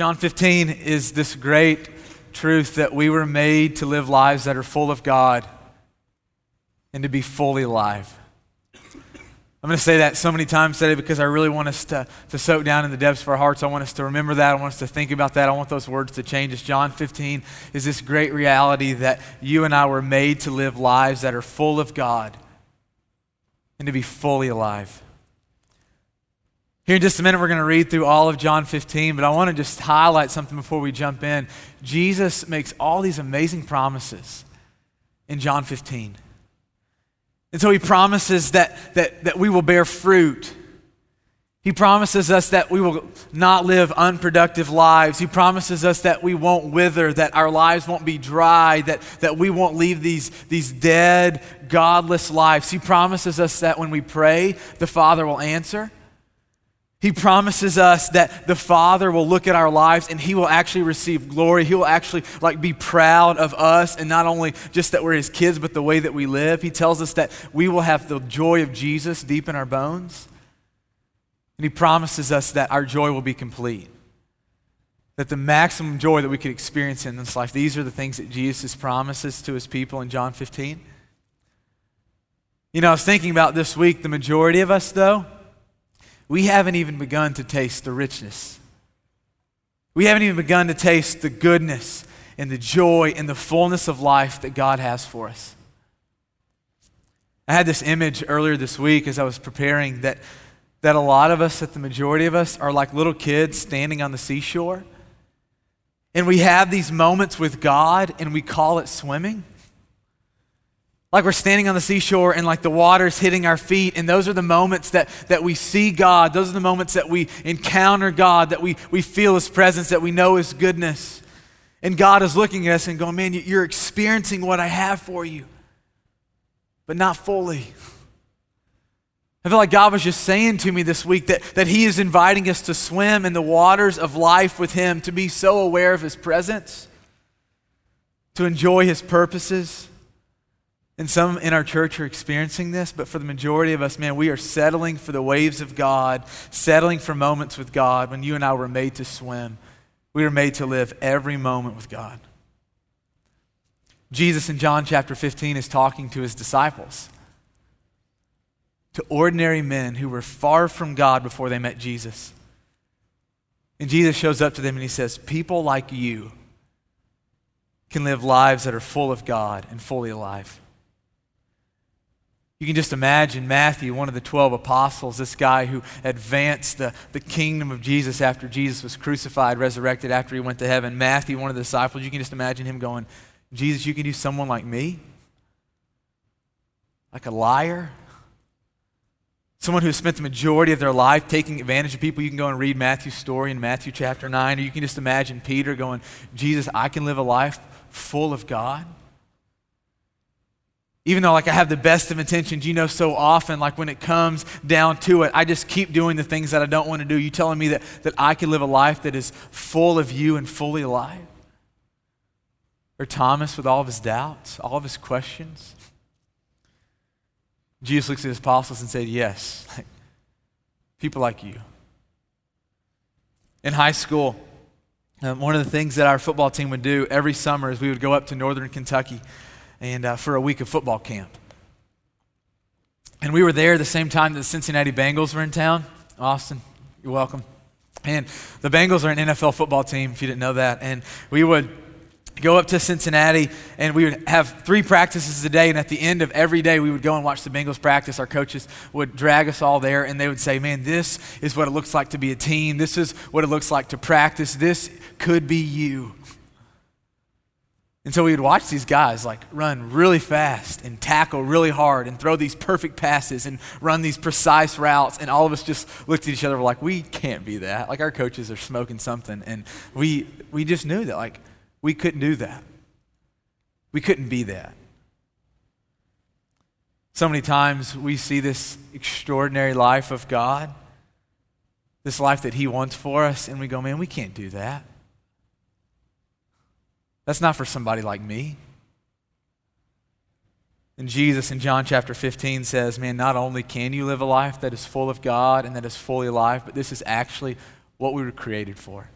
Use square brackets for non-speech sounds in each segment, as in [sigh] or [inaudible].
John 15 is this great truth that we were made to live lives that are full of God and to be fully alive. I'm going to say that so many times today because I really want us to, to soak down in the depths of our hearts. I want us to remember that. I want us to think about that. I want those words to change us. John 15 is this great reality that you and I were made to live lives that are full of God and to be fully alive. Here in just a minute, we're going to read through all of John 15, but I want to just highlight something before we jump in. Jesus makes all these amazing promises in John 15. And so he promises that, that, that we will bear fruit. He promises us that we will not live unproductive lives. He promises us that we won't wither, that our lives won't be dry, that, that we won't leave these, these dead, godless lives. He promises us that when we pray, the Father will answer. He promises us that the Father will look at our lives and He will actually receive glory. He will actually like be proud of us and not only just that we're His kids, but the way that we live. He tells us that we will have the joy of Jesus deep in our bones. And He promises us that our joy will be complete. That the maximum joy that we could experience in this life, these are the things that Jesus promises to His people in John 15. You know, I was thinking about this week, the majority of us, though, we haven't even begun to taste the richness. We haven't even begun to taste the goodness and the joy and the fullness of life that God has for us. I had this image earlier this week as I was preparing that, that a lot of us, that the majority of us, are like little kids standing on the seashore. And we have these moments with God and we call it swimming. Like we're standing on the seashore and like the water's hitting our feet, and those are the moments that, that we see God. Those are the moments that we encounter God, that we, we feel His presence, that we know His goodness. And God is looking at us and going, Man, you're experiencing what I have for you, but not fully. I feel like God was just saying to me this week that, that He is inviting us to swim in the waters of life with Him, to be so aware of His presence, to enjoy His purposes. And some in our church are experiencing this, but for the majority of us, man, we are settling for the waves of God, settling for moments with God when you and I were made to swim. We were made to live every moment with God. Jesus in John chapter 15 is talking to his disciples, to ordinary men who were far from God before they met Jesus. And Jesus shows up to them and he says, People like you can live lives that are full of God and fully alive. You can just imagine Matthew, one of the 12 apostles, this guy who advanced the, the kingdom of Jesus after Jesus was crucified, resurrected, after he went to heaven. Matthew, one of the disciples, you can just imagine him going, Jesus, you can do someone like me? Like a liar? Someone who spent the majority of their life taking advantage of people. You can go and read Matthew's story in Matthew chapter 9, or you can just imagine Peter going, Jesus, I can live a life full of God even though like i have the best of intentions you know so often like when it comes down to it i just keep doing the things that i don't want to do. You telling me that, that i can live a life that is full of you and fully alive? Or thomas with all of his doubts all of his questions? Jesus looks at his apostles and said yes. Like, [laughs] people like you. In high school um, one of the things that our football team would do every summer is we would go up to northern kentucky and uh, for a week of football camp. And we were there the same time that the Cincinnati Bengals were in town. Austin, you're welcome. And the Bengals are an NFL football team, if you didn't know that. And we would go up to Cincinnati and we would have three practices a day. And at the end of every day, we would go and watch the Bengals practice. Our coaches would drag us all there and they would say, Man, this is what it looks like to be a team. This is what it looks like to practice. This could be you. And so we would watch these guys like run really fast and tackle really hard and throw these perfect passes and run these precise routes. And all of us just looked at each other, like, we can't be that. Like our coaches are smoking something. And we, we just knew that, like, we couldn't do that. We couldn't be that. So many times we see this extraordinary life of God, this life that He wants for us, and we go, man, we can't do that. That's not for somebody like me. And Jesus in John chapter 15 says, Man, not only can you live a life that is full of God and that is fully alive, but this is actually what we were created for.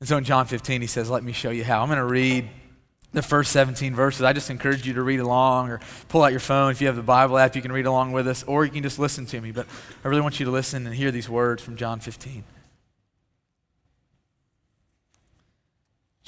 And so in John 15, he says, Let me show you how. I'm going to read the first 17 verses. I just encourage you to read along or pull out your phone. If you have the Bible app, you can read along with us, or you can just listen to me. But I really want you to listen and hear these words from John 15.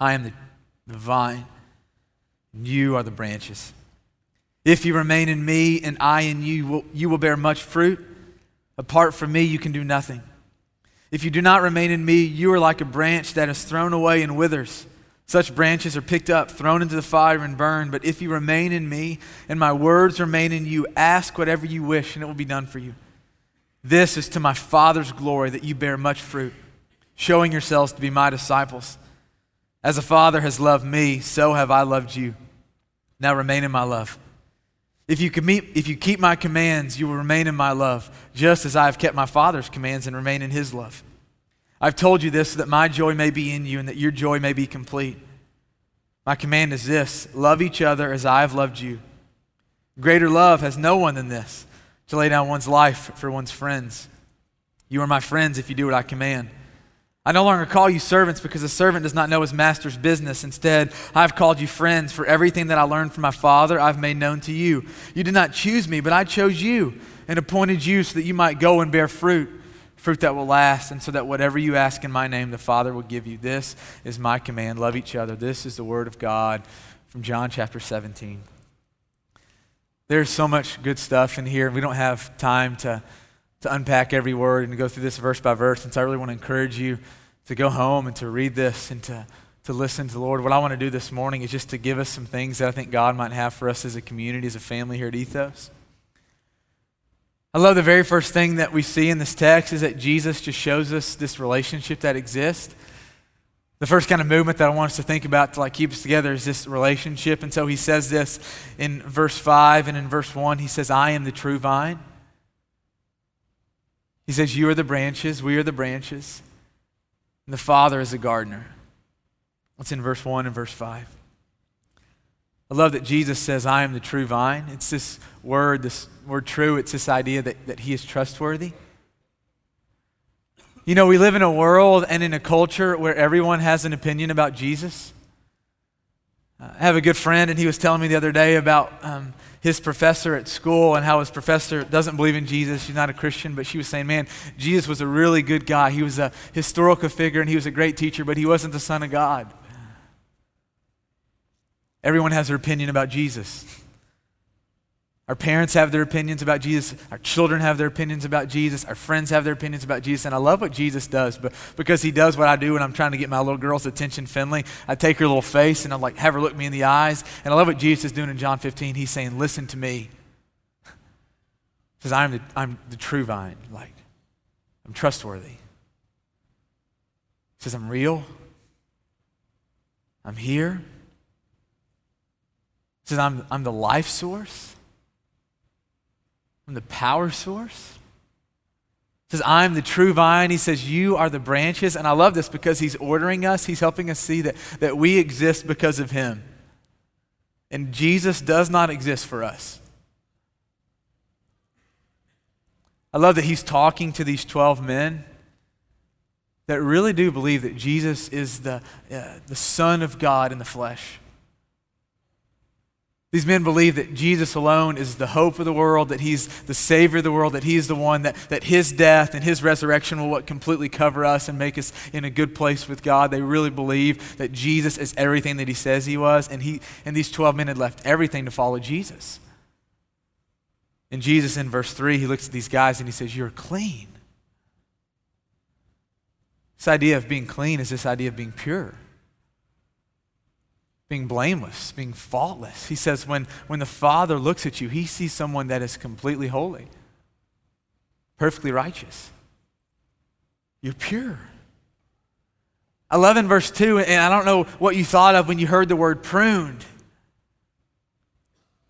I am the, the vine, and you are the branches. If you remain in me and I in you, will, you will bear much fruit. Apart from me, you can do nothing. If you do not remain in me, you are like a branch that is thrown away and withers. Such branches are picked up, thrown into the fire, and burned. But if you remain in me, and my words remain in you, ask whatever you wish, and it will be done for you. This is to my Father's glory that you bear much fruit, showing yourselves to be my disciples. As the Father has loved me, so have I loved you. Now remain in my love. If you, if you keep my commands, you will remain in my love, just as I have kept my Father's commands and remain in his love. I've told you this so that my joy may be in you and that your joy may be complete. My command is this love each other as I have loved you. Greater love has no one than this to lay down one's life for one's friends. You are my friends if you do what I command. I no longer call you servants because a servant does not know his master's business. Instead, I've called you friends, for everything that I learned from my Father I've made known to you. You did not choose me, but I chose you and appointed you so that you might go and bear fruit, fruit that will last, and so that whatever you ask in my name, the Father will give you. This is my command love each other. This is the word of God from John chapter 17. There's so much good stuff in here. We don't have time to to unpack every word and to go through this verse by verse. And so I really want to encourage you to go home and to read this and to, to listen to the Lord. What I want to do this morning is just to give us some things that I think God might have for us as a community, as a family here at Ethos. I love the very first thing that we see in this text is that Jesus just shows us this relationship that exists. The first kind of movement that I want us to think about to like keep us together is this relationship. And so he says this in verse 5 and in verse 1. He says, I am the true vine. He says, You are the branches, we are the branches, and the Father is a gardener. That's in verse 1 and verse 5. I love that Jesus says, I am the true vine. It's this word, this word true, it's this idea that, that he is trustworthy. You know, we live in a world and in a culture where everyone has an opinion about Jesus. Uh, I have a good friend, and he was telling me the other day about um, his professor at school and how his professor doesn't believe in Jesus. She's not a Christian, but she was saying, man, Jesus was a really good guy. He was a historical figure and he was a great teacher, but he wasn't the Son of God. Everyone has their opinion about Jesus. Our parents have their opinions about Jesus. Our children have their opinions about Jesus. Our friends have their opinions about Jesus. And I love what Jesus does, but because he does what I do when I'm trying to get my little girl's attention, Finley. I take her little face and I'm like, have her look me in the eyes. And I love what Jesus is doing in John 15. He's saying, listen to me. He says, I'm the, I'm the true vine. Like, I'm trustworthy. He says, I'm real. I'm here. He says, I'm, I'm the life source. I'm the power source. He says, I'm the true vine. He says, You are the branches. And I love this because he's ordering us, he's helping us see that, that we exist because of him. And Jesus does not exist for us. I love that he's talking to these 12 men that really do believe that Jesus is the, uh, the Son of God in the flesh. These men believe that Jesus alone is the hope of the world, that he's the Savior of the world, that he's the one that, that his death and his resurrection will what completely cover us and make us in a good place with God. They really believe that Jesus is everything that he says he was, and, he, and these 12 men had left everything to follow Jesus. And Jesus, in verse 3, he looks at these guys and he says, You're clean. This idea of being clean is this idea of being pure being blameless, being faultless. He says, when, when the Father looks at you, he sees someone that is completely holy, perfectly righteous. You're pure. I love in verse 2, and I don't know what you thought of when you heard the word pruned.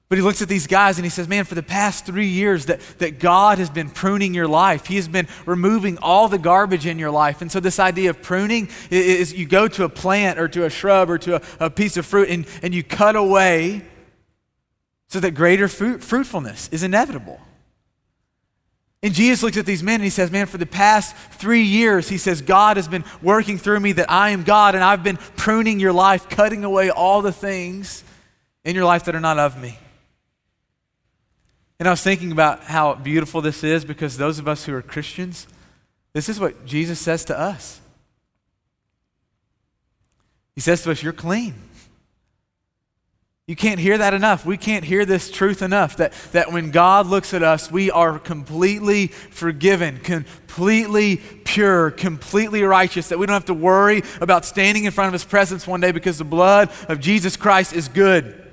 But he looks at these guys and he says, Man, for the past three years, that, that God has been pruning your life. He has been removing all the garbage in your life. And so, this idea of pruning is, you go to a plant or to a shrub or to a, a piece of fruit and, and you cut away so that greater fruit, fruitfulness is inevitable. And Jesus looks at these men and he says, Man, for the past three years, he says, God has been working through me that I am God and I've been pruning your life, cutting away all the things in your life that are not of me. And I was thinking about how beautiful this is because those of us who are Christians, this is what Jesus says to us. He says to us, You're clean. You can't hear that enough. We can't hear this truth enough that, that when God looks at us, we are completely forgiven, completely pure, completely righteous, that we don't have to worry about standing in front of His presence one day because the blood of Jesus Christ is good.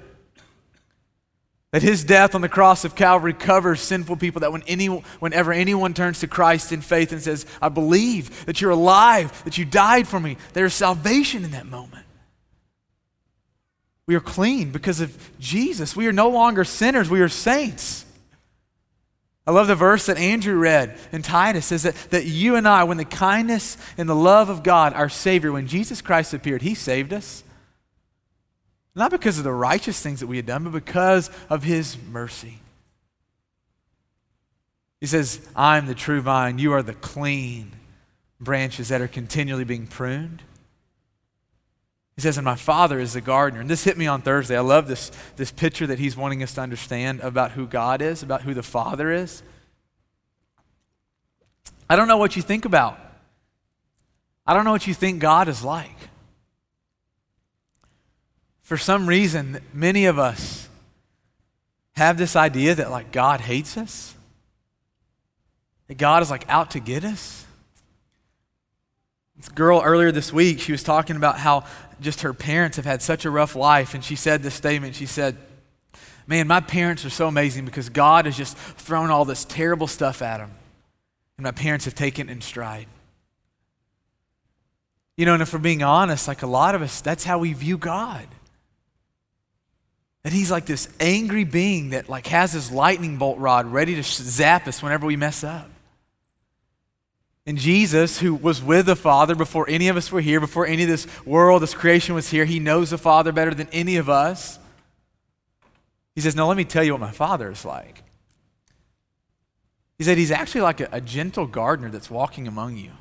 That his death on the cross of Calvary covers sinful people. That when any, whenever anyone turns to Christ in faith and says, I believe that you're alive, that you died for me, there's salvation in that moment. We are clean because of Jesus. We are no longer sinners, we are saints. I love the verse that Andrew read in Titus says that, that you and I, when the kindness and the love of God, our Savior, when Jesus Christ appeared, He saved us. Not because of the righteous things that we had done, but because of his mercy. He says, I'm the true vine, you are the clean branches that are continually being pruned. He says, and my father is the gardener. And this hit me on Thursday. I love this, this picture that he's wanting us to understand about who God is, about who the Father is. I don't know what you think about. I don't know what you think God is like for some reason, many of us have this idea that like God hates us, that God is like out to get us. This girl earlier this week, she was talking about how just her parents have had such a rough life, and she said this statement. She said, Man, my parents are so amazing because God has just thrown all this terrible stuff at them, and my parents have taken it in stride. You know, and if we're being honest, like a lot of us, that's how we view God. That he's like this angry being that like has his lightning bolt rod ready to zap us whenever we mess up. And Jesus, who was with the Father before any of us were here, before any of this world, this creation was here, he knows the Father better than any of us. He says, No, let me tell you what my Father is like. He said, He's actually like a, a gentle gardener that's walking among you.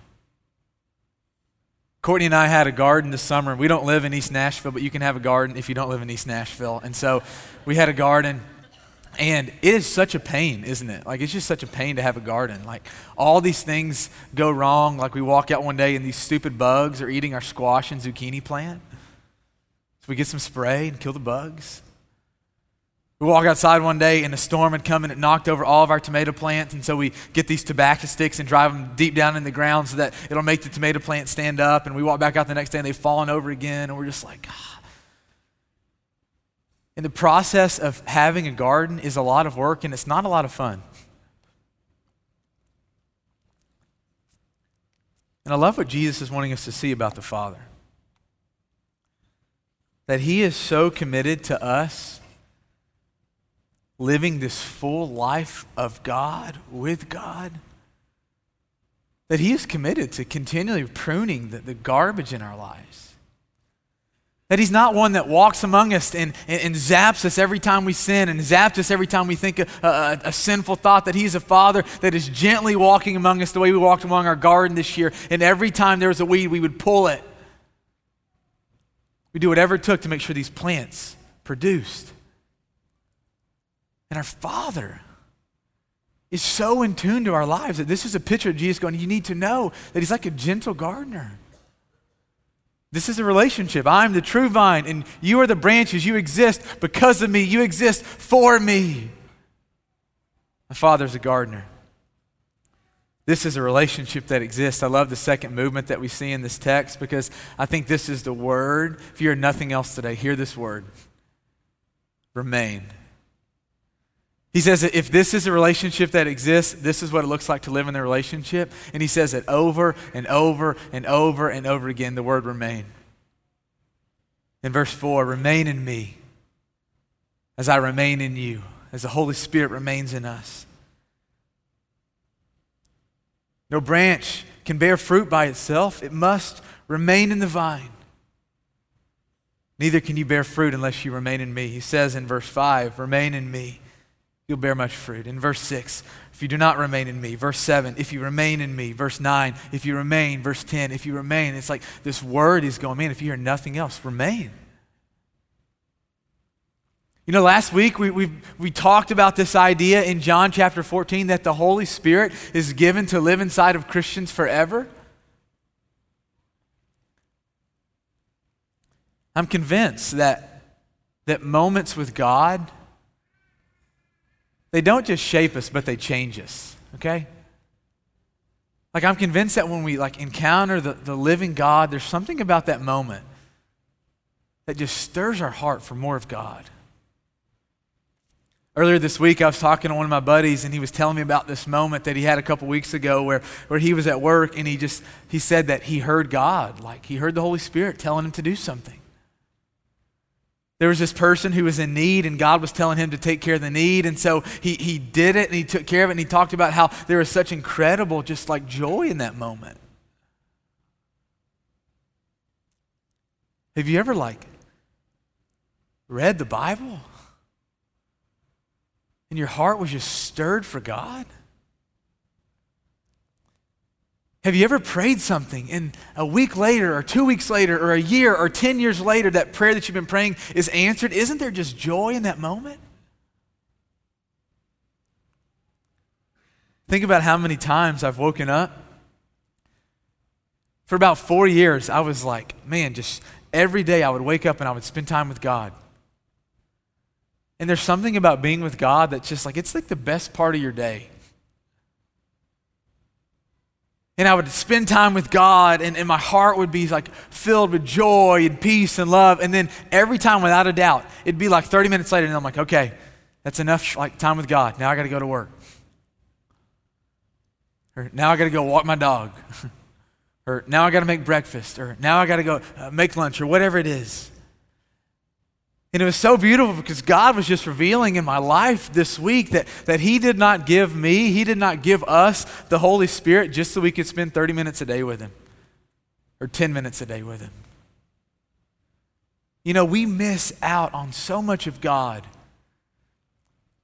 Courtney and I had a garden this summer. We don't live in East Nashville, but you can have a garden if you don't live in East Nashville. And so we had a garden. And it is such a pain, isn't it? Like, it's just such a pain to have a garden. Like, all these things go wrong. Like, we walk out one day and these stupid bugs are eating our squash and zucchini plant. So we get some spray and kill the bugs. We walk outside one day and a storm had come and it knocked over all of our tomato plants. And so we get these tobacco sticks and drive them deep down in the ground so that it'll make the tomato plant stand up. And we walk back out the next day and they've fallen over again. And we're just like, God. And the process of having a garden is a lot of work and it's not a lot of fun. And I love what Jesus is wanting us to see about the Father. That He is so committed to us living this full life of God with God, that He is committed to continually pruning the, the garbage in our lives. That He's not one that walks among us and, and, and, zaps us every time we sin and zaps us every time we think a, a, a sinful thought. That He's a Father that is gently walking among us the way we walked among our garden this year. And every time there was a weed, we would pull it. We do whatever it took to make sure these plants produced. And our Father is so in tune to our lives that this is a picture of Jesus going, You need to know that He's like a gentle gardener. This is a relationship. I'm the true vine, and you are the branches. You exist because of me, you exist for me. My Father's a gardener. This is a relationship that exists. I love the second movement that we see in this text because I think this is the word. If you hear nothing else today, hear this word remain. He says that if this is a relationship that exists, this is what it looks like to live in the relationship. And he says it over and over and over and over again the word remain. In verse 4, remain in me as I remain in you, as the Holy Spirit remains in us. No branch can bear fruit by itself, it must remain in the vine. Neither can you bear fruit unless you remain in me. He says in verse 5, remain in me you'll bear much fruit. In verse 6, if you do not remain in me. Verse 7, if you remain in me. Verse 9, if you remain. Verse 10, if you remain. It's like this word is going, man, if you hear nothing else, remain. You know, last week we, we, we talked about this idea in John chapter 14 that the Holy Spirit is given to live inside of Christians forever. I'm convinced that, that moments with God they don't just shape us, but they change us, okay? Like I'm convinced that when we like encounter the, the living God, there's something about that moment that just stirs our heart for more of God. Earlier this week, I was talking to one of my buddies, and he was telling me about this moment that he had a couple weeks ago where, where he was at work and he just he said that he heard God, like he heard the Holy Spirit telling him to do something. There was this person who was in need, and God was telling him to take care of the need. And so he, he did it and he took care of it. And he talked about how there was such incredible, just like joy in that moment. Have you ever, like, read the Bible? And your heart was just stirred for God? Have you ever prayed something and a week later, or two weeks later, or a year, or 10 years later, that prayer that you've been praying is answered? Isn't there just joy in that moment? Think about how many times I've woken up. For about four years, I was like, man, just every day I would wake up and I would spend time with God. And there's something about being with God that's just like, it's like the best part of your day. And I would spend time with God, and, and my heart would be like filled with joy and peace and love. And then every time, without a doubt, it'd be like 30 minutes later, and I'm like, okay, that's enough like time with God. Now I got to go to work. Or now I got to go walk my dog. [laughs] or now I got to make breakfast. Or now I got to go uh, make lunch, or whatever it is. And it was so beautiful because God was just revealing in my life this week that, that He did not give me, He did not give us the Holy Spirit just so we could spend 30 minutes a day with Him or 10 minutes a day with Him. You know, we miss out on so much of God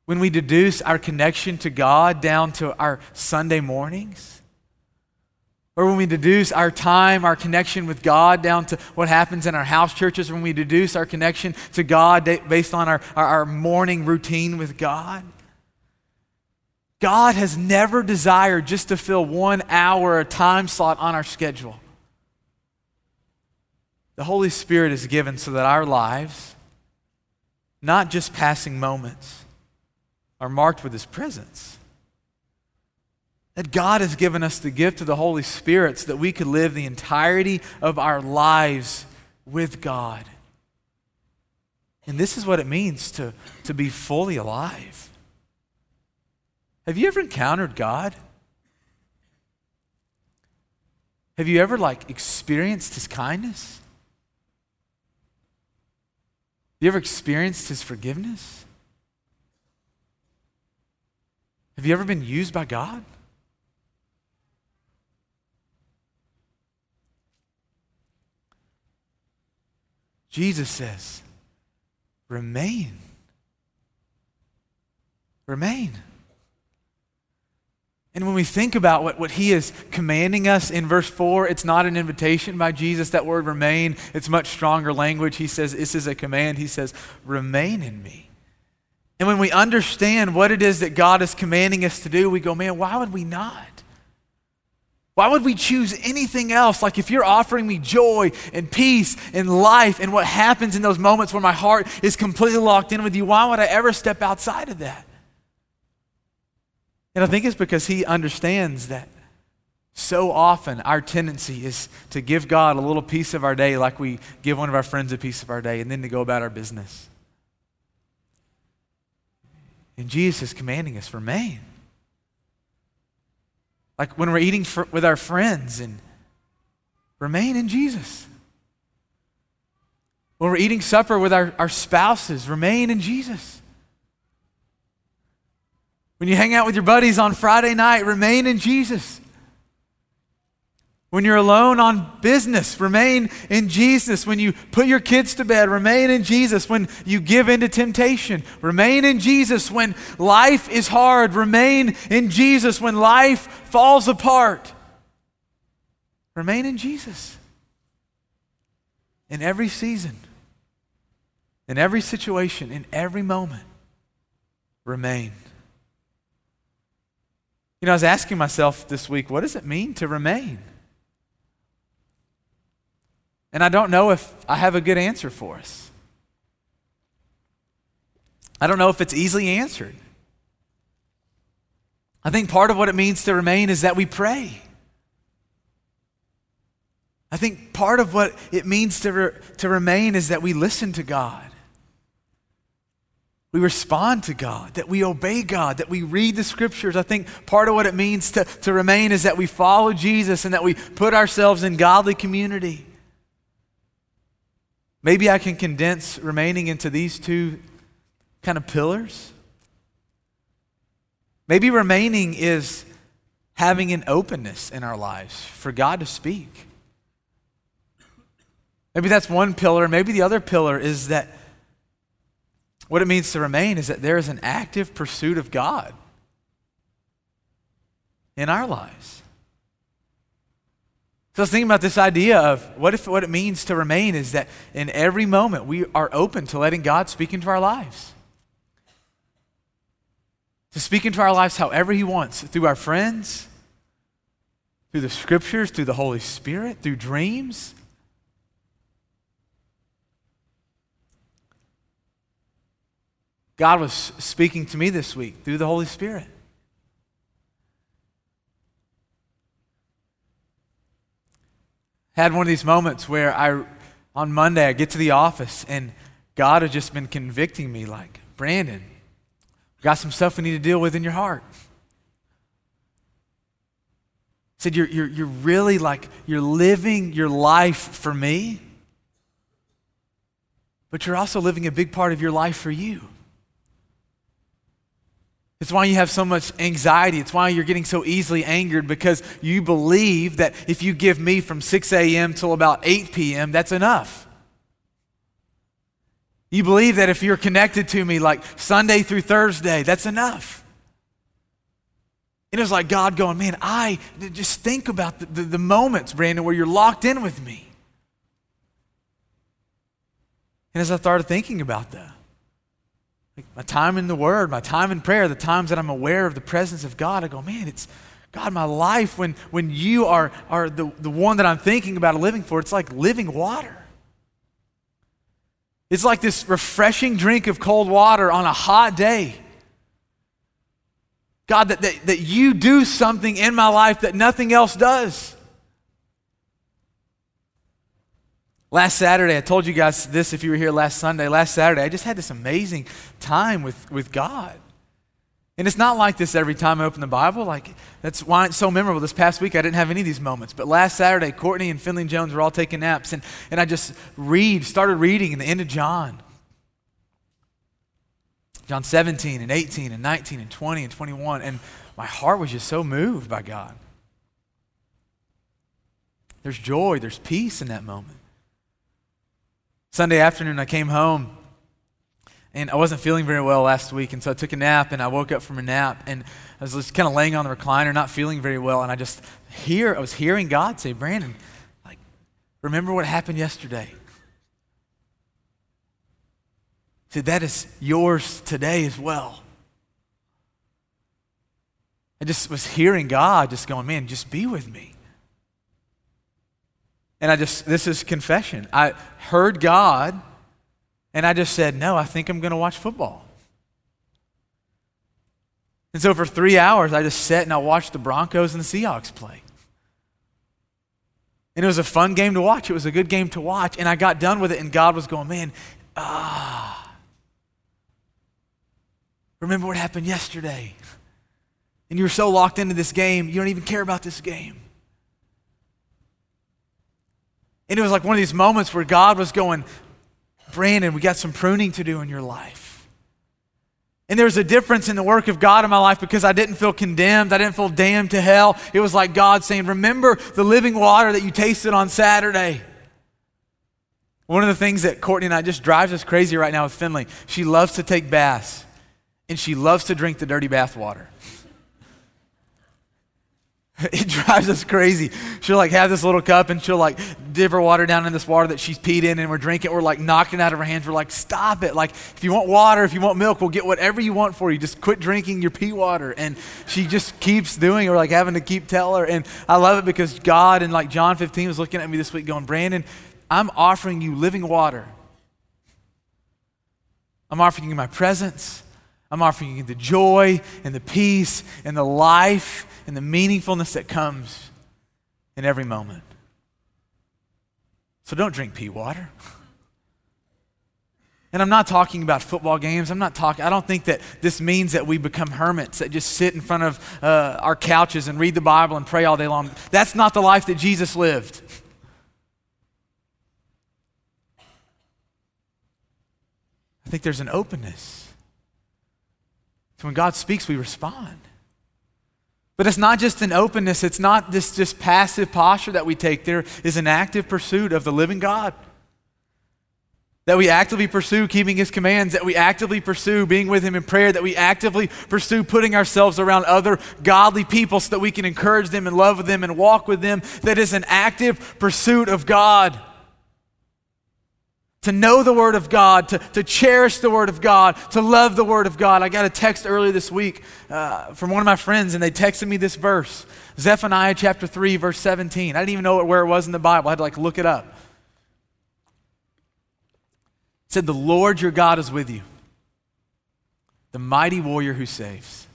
when we deduce our connection to God down to our Sunday mornings. Or when we deduce our time, our connection with God down to what happens in our house churches, when we deduce our connection to God based on our, our, our morning routine with God. God has never desired just to fill one hour, a time slot on our schedule. The Holy Spirit is given so that our lives, not just passing moments, are marked with His presence. That God has given us the gift of the Holy Spirit so that we could live the entirety of our lives with God. And this is what it means to, to be fully alive. Have you ever encountered God? Have you ever like experienced his kindness? Have you ever experienced his forgiveness? Have you ever been used by God? Jesus says, remain. Remain. And when we think about what, what he is commanding us in verse 4, it's not an invitation by Jesus. That word remain, it's much stronger language. He says, This is a command. He says, Remain in me. And when we understand what it is that God is commanding us to do, we go, Man, why would we not? Why would we choose anything else? Like if you're offering me joy and peace and life and what happens in those moments where my heart is completely locked in with you, why would I ever step outside of that? And I think it's because he understands that so often our tendency is to give God a little piece of our day like we give one of our friends a piece of our day and then to go about our business. And Jesus is commanding us remain. Like when we're eating for, with our friends and remain in Jesus. When we're eating supper with our, our spouses, remain in Jesus. When you hang out with your buddies on Friday night, remain in Jesus. When you're alone on business, remain in Jesus. When you put your kids to bed, remain in Jesus. When you give into temptation, remain in Jesus. When life is hard, remain in Jesus. When life falls apart, remain in Jesus. In every season, in every situation, in every moment, remain. You know, I was asking myself this week, what does it mean to remain? And I don't know if I have a good answer for us. I don't know if it's easily answered. I think part of what it means to remain is that we pray. I think part of what it means to, re- to remain is that we listen to God. We respond to God, that we obey God, that we read the scriptures. I think part of what it means to, to remain is that we follow Jesus and that we put ourselves in godly community. Maybe I can condense remaining into these two kind of pillars. Maybe remaining is having an openness in our lives for God to speak. Maybe that's one pillar. Maybe the other pillar is that what it means to remain is that there is an active pursuit of God in our lives. So I was thinking about this idea of what if what it means to remain is that in every moment we are open to letting God speak into our lives. To speak into our lives however He wants, through our friends, through the scriptures, through the Holy Spirit, through dreams. God was speaking to me this week through the Holy Spirit. Had one of these moments where I, on Monday, I get to the office and God has just been convicting me like, Brandon, got some stuff we need to deal with in your heart. He said, you're, you're, you're really like, you're living your life for me, but you're also living a big part of your life for you. It's why you have so much anxiety. It's why you're getting so easily angered because you believe that if you give me from 6 a.m. till about 8 p.m., that's enough. You believe that if you're connected to me like Sunday through Thursday, that's enough. And it was like God going, man, I just think about the, the, the moments, Brandon, where you're locked in with me. And as I started thinking about that, my time in the Word, my time in prayer, the times that I'm aware of the presence of God, I go, man, it's God, my life, when, when you are, are the, the one that I'm thinking about living for, it's like living water. It's like this refreshing drink of cold water on a hot day. God, that, that, that you do something in my life that nothing else does. Last Saturday, I told you guys this if you were here last Sunday. Last Saturday, I just had this amazing time with, with God. And it's not like this every time I open the Bible. Like, that's why it's so memorable. This past week, I didn't have any of these moments. But last Saturday, Courtney and Finley Jones were all taking naps. And, and I just read, started reading in the end of John. John 17 and 18 and 19 and 20 and 21. And my heart was just so moved by God. There's joy, there's peace in that moment. Sunday afternoon, I came home and I wasn't feeling very well last week. And so I took a nap and I woke up from a nap and I was just kind of laying on the recliner, not feeling very well. And I just hear, I was hearing God say, Brandon, like, remember what happened yesterday? Said, that is yours today as well. I just was hearing God just going, man, just be with me. And I just, this is confession. I heard God, and I just said, no, I think I'm going to watch football. And so for three hours, I just sat and I watched the Broncos and the Seahawks play. And it was a fun game to watch. It was a good game to watch. And I got done with it, and God was going, man, ah. remember what happened yesterday. And you were so locked into this game, you don't even care about this game. And it was like one of these moments where God was going, Brandon, we got some pruning to do in your life. And there was a difference in the work of God in my life because I didn't feel condemned. I didn't feel damned to hell. It was like God saying, Remember the living water that you tasted on Saturday. One of the things that Courtney and I just drives us crazy right now with Finley, she loves to take baths and she loves to drink the dirty bath water. [laughs] It drives us crazy. She'll like have this little cup and she'll like dip her water down in this water that she's peed in and we're drinking. We're like knocking out of her hands. We're like, stop it. Like, if you want water, if you want milk, we'll get whatever you want for you. Just quit drinking your pee water. And she just keeps doing it. We're like having to keep tell her. And I love it because God and like John 15 was looking at me this week going, Brandon, I'm offering you living water. I'm offering you my presence. I'm offering you the joy and the peace and the life and the meaningfulness that comes in every moment. So don't drink pee water. And I'm not talking about football games. I'm not talking, I don't think that this means that we become hermits that just sit in front of uh, our couches and read the Bible and pray all day long. That's not the life that Jesus lived. I think there's an openness. So when God speaks, we respond. But it's not just an openness, it's not this just passive posture that we take. There is an active pursuit of the living God. That we actively pursue keeping his commands, that we actively pursue being with him in prayer, that we actively pursue putting ourselves around other godly people so that we can encourage them and love them and walk with them. That is an active pursuit of God to know the Word of God, to, to cherish the Word of God, to love the Word of God. I got a text earlier this week uh, from one of my friends, and they texted me this verse Zephaniah chapter 3, verse 17. I didn't even know where it was in the Bible, I had to like look it up. It said, The Lord your God is with you, the mighty warrior who saves.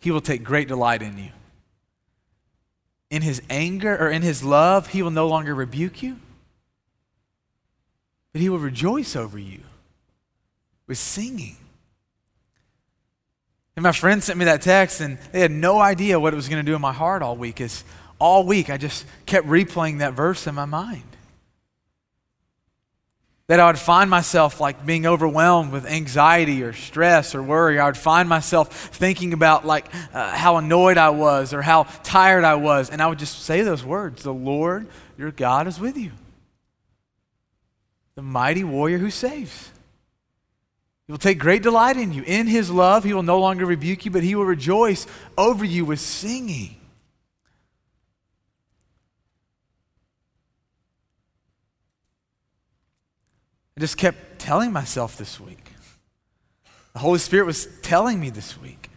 He will take great delight in you. In his anger or in his love, he will no longer rebuke you that he will rejoice over you with singing. And my friend sent me that text, and they had no idea what it was going to do in my heart all week. Is all week I just kept replaying that verse in my mind. That I would find myself like being overwhelmed with anxiety or stress or worry. I would find myself thinking about like uh, how annoyed I was or how tired I was, and I would just say those words: "The Lord, your God, is with you." The mighty warrior who saves. He will take great delight in you. In his love, he will no longer rebuke you, but he will rejoice over you with singing. I just kept telling myself this week. The Holy Spirit was telling me this week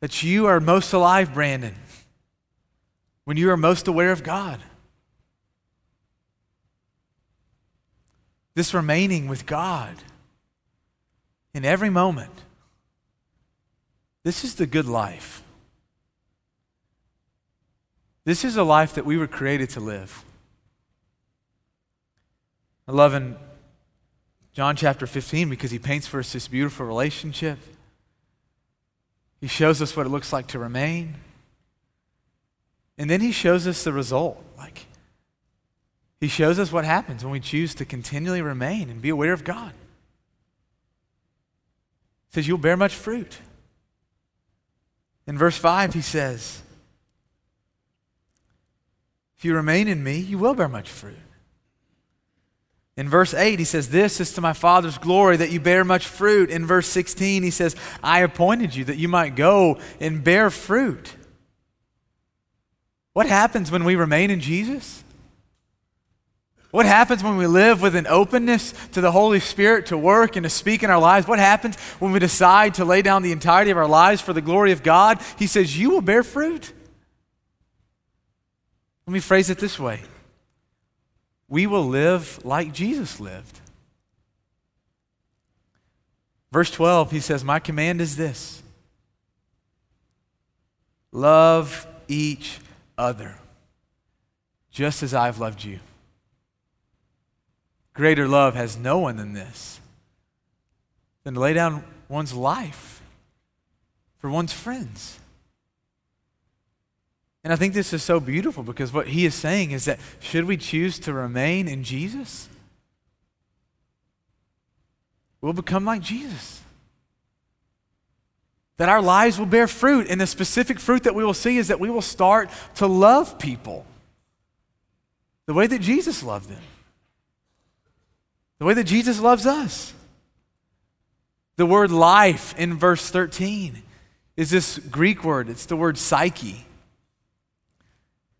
that you are most alive, Brandon, when you are most aware of God. This remaining with God in every moment. This is the good life. This is a life that we were created to live. I love in John chapter 15 because he paints for us this beautiful relationship. He shows us what it looks like to remain. And then he shows us the result. Like, he shows us what happens when we choose to continually remain and be aware of God. He says, You'll bear much fruit. In verse 5, he says, If you remain in me, you will bear much fruit. In verse 8, he says, This is to my Father's glory that you bear much fruit. In verse 16, he says, I appointed you that you might go and bear fruit. What happens when we remain in Jesus? What happens when we live with an openness to the Holy Spirit to work and to speak in our lives? What happens when we decide to lay down the entirety of our lives for the glory of God? He says, You will bear fruit. Let me phrase it this way We will live like Jesus lived. Verse 12, he says, My command is this love each other, just as I've loved you. Greater love has no one than this than to lay down one's life for one's friends. And I think this is so beautiful because what he is saying is that should we choose to remain in Jesus, we'll become like Jesus. That our lives will bear fruit. And the specific fruit that we will see is that we will start to love people the way that Jesus loved them, the way that Jesus loves us. The word life in verse 13 is this Greek word, it's the word psyche.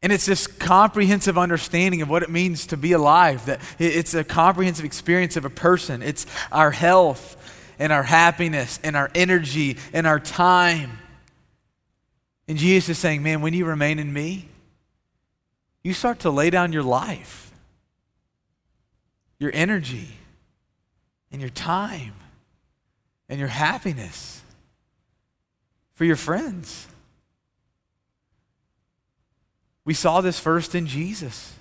And it's this comprehensive understanding of what it means to be alive, that it's a comprehensive experience of a person. It's our health and our happiness and our energy and our time. And Jesus is saying, man, when you remain in me, you start to lay down your life, your energy, and your time, and your happiness for your friends. We saw this first in Jesus.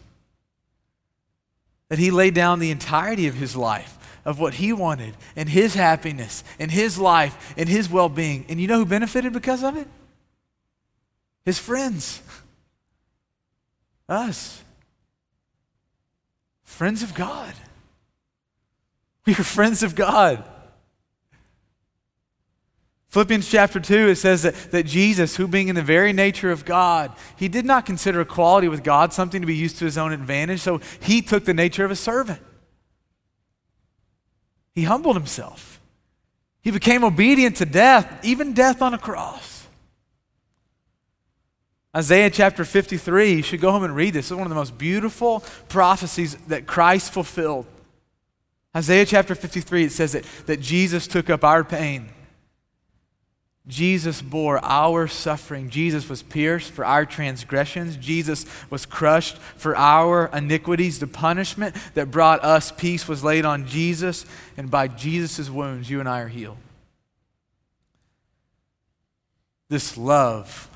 That he laid down the entirety of his life, of what he wanted, and his happiness, and his life, and his well being. And you know who benefited because of it? His friends. [laughs] Us. Friends of God. [laughs] We are friends of God. Philippians chapter 2, it says that, that Jesus, who being in the very nature of God, he did not consider equality with God something to be used to his own advantage, so he took the nature of a servant. He humbled himself. He became obedient to death, even death on a cross. Isaiah chapter 53, you should go home and read this. It's one of the most beautiful prophecies that Christ fulfilled. Isaiah chapter 53, it says that, that Jesus took up our pain Jesus bore our suffering. Jesus was pierced for our transgressions. Jesus was crushed for our iniquities. The punishment that brought us peace was laid on Jesus, and by Jesus' wounds, you and I are healed. This love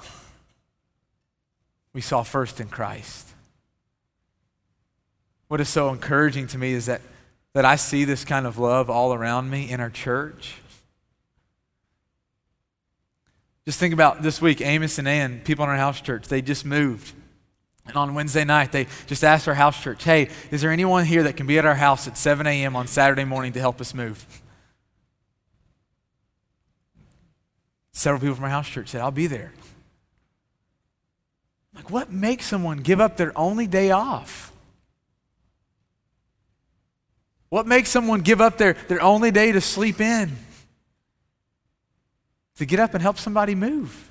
we saw first in Christ. What is so encouraging to me is that, that I see this kind of love all around me in our church just think about this week, Amos and Ann, people in our house church, they just moved. And on Wednesday night, they just asked our house church, hey, is there anyone here that can be at our house at 7 a.m. on Saturday morning to help us move? Several people from our house church said, I'll be there. Like, what makes someone give up their only day off? What makes someone give up their, their only day to sleep in? to get up and help somebody move.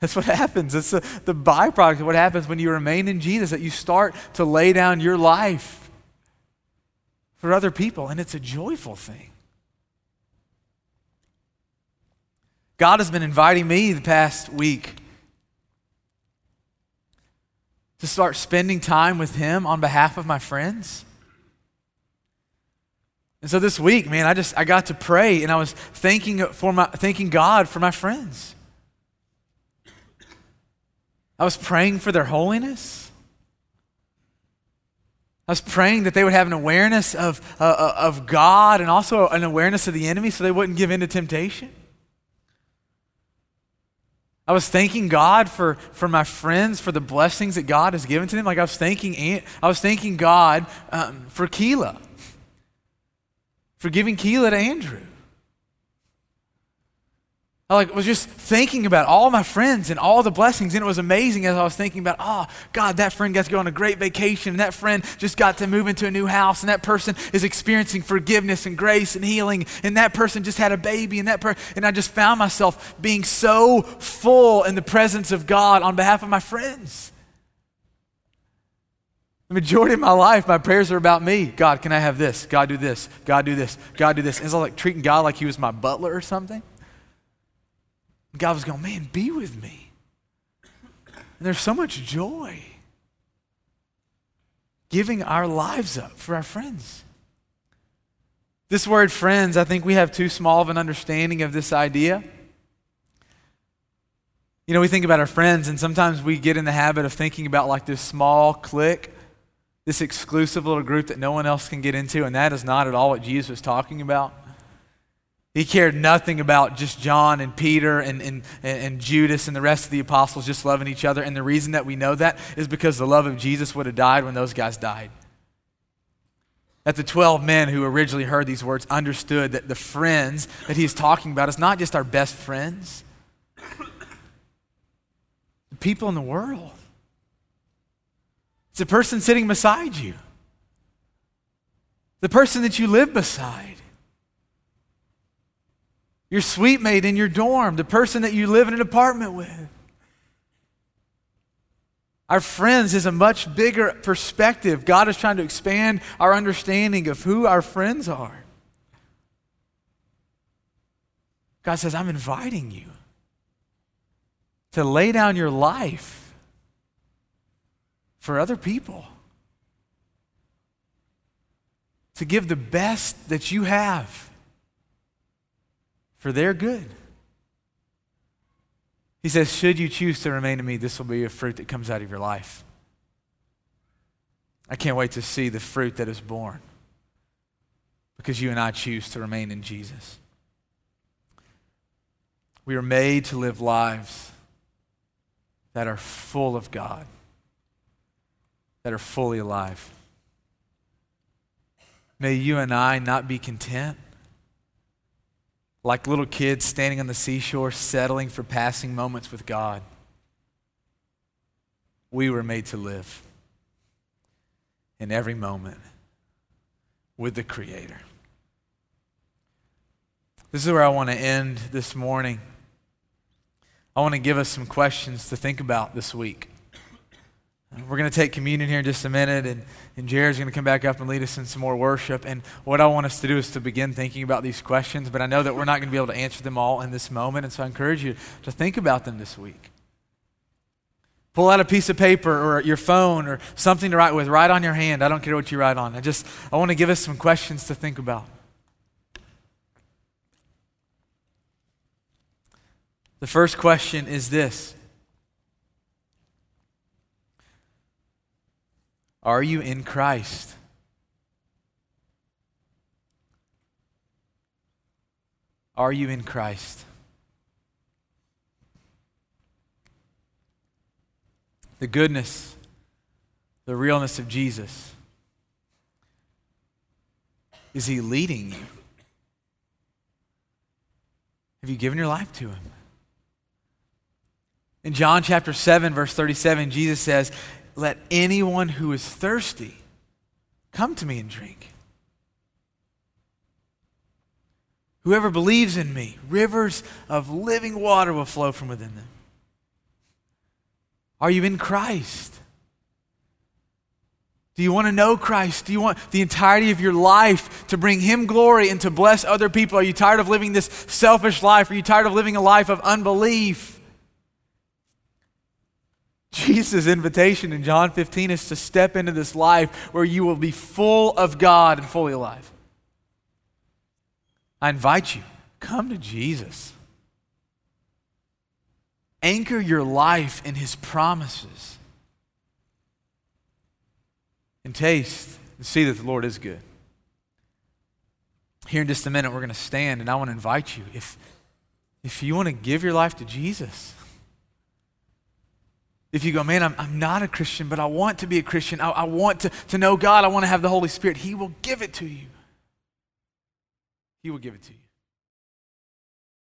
That's what [laughs] happens. It's the, the byproduct of what happens when you remain in Jesus, that you start to lay down your life for other people, and it's a joyful thing. God has been inviting me the past week to start spending time with Him on behalf of my friends. And so this week, man, I just I got to pray and I was thanking for my thanking God for my friends. I was praying for their holiness. I was praying that they would have an awareness of, uh, uh of God and also an awareness of the enemy so they wouldn't give in to temptation. I was thanking God for, for my friends, for the blessings that God has given to them. Like I was thanking, I was thanking God um, for Keela for giving Keela to Andrew. I like was just thinking about all my friends and all the blessings, and it was amazing as I was thinking about, oh God, that friend got to go on a great vacation, and that friend just got to move into a new house, and that person is experiencing forgiveness and grace and healing, and that person just had a baby, and that per- and I just found myself being so full in the presence of God on behalf of my friends. The majority of my life, my prayers are about me. God, can I have this? God, do this. God, do this. God, do this. And it's like treating God like he was my butler or something. God was going, man, be with me. And there's so much joy giving our lives up for our friends. This word friends, I think we have too small of an understanding of this idea. You know, we think about our friends, and sometimes we get in the habit of thinking about like this small clique this exclusive little group that no one else can get into, and that is not at all what Jesus was talking about. He cared nothing about just John and Peter and, and, and Judas and the rest of the apostles just loving each other. And the reason that we know that is because the love of Jesus would have died when those guys died. That the 12 men who originally heard these words understood that the friends that he's talking about is not just our best friends, the people in the world. It's the person sitting beside you, the person that you live beside your suite mate in your dorm, the person that you live in an apartment with. Our friends is a much bigger perspective. God is trying to expand our understanding of who our friends are. God says, I'm inviting you to lay down your life for other people, to give the best that you have for their good. He says, Should you choose to remain in me, this will be a fruit that comes out of your life. I can't wait to see the fruit that is born because you and I choose to remain in Jesus. We are made to live lives that are full of God, that are fully alive. May you and I not be content like little kids standing on the seashore, settling for passing moments with God. We were made to live in every moment with the Creator. This is where I want to end this morning. I want to give us some questions to think about this week. We're going to take communion here in just a minute, and, and Jared's going to come back up and lead us in some more worship. And what I want us to do is to begin thinking about these questions, but I know that we're not going to be able to answer them all in this moment, and so I encourage you to think about them this week. Pull out a piece of paper or your phone or something to write with. Write on your hand. I don't care what you write on. I just I want to give us some questions to think about. The first question is this Are you in Christ? Are you in Christ? The goodness, the realness of Jesus. Is he leading you? Have you given your life to him? In John chapter 7, verse 37, Jesus says, let anyone who is thirsty come to me and drink. Whoever believes in me, rivers of living water will flow from within them. Are you in Christ? Do you want to know Christ? Do you want the entirety of your life to bring Him glory and to bless other people? Are you tired of living this selfish life? Are you tired of living a life of unbelief? Jesus' invitation in John 15 is to step into this life where you will be full of God and fully alive. I invite you, come to Jesus. Anchor your life in his promises. And taste and see that the Lord is good. Here in just a minute, we're going to stand, and I want to invite you if, if you want to give your life to Jesus, if you go, man, I'm, I'm not a Christian, but I want to be a Christian, I, I want to, to know God, I want to have the Holy Spirit, He will give it to you. He will give it to you.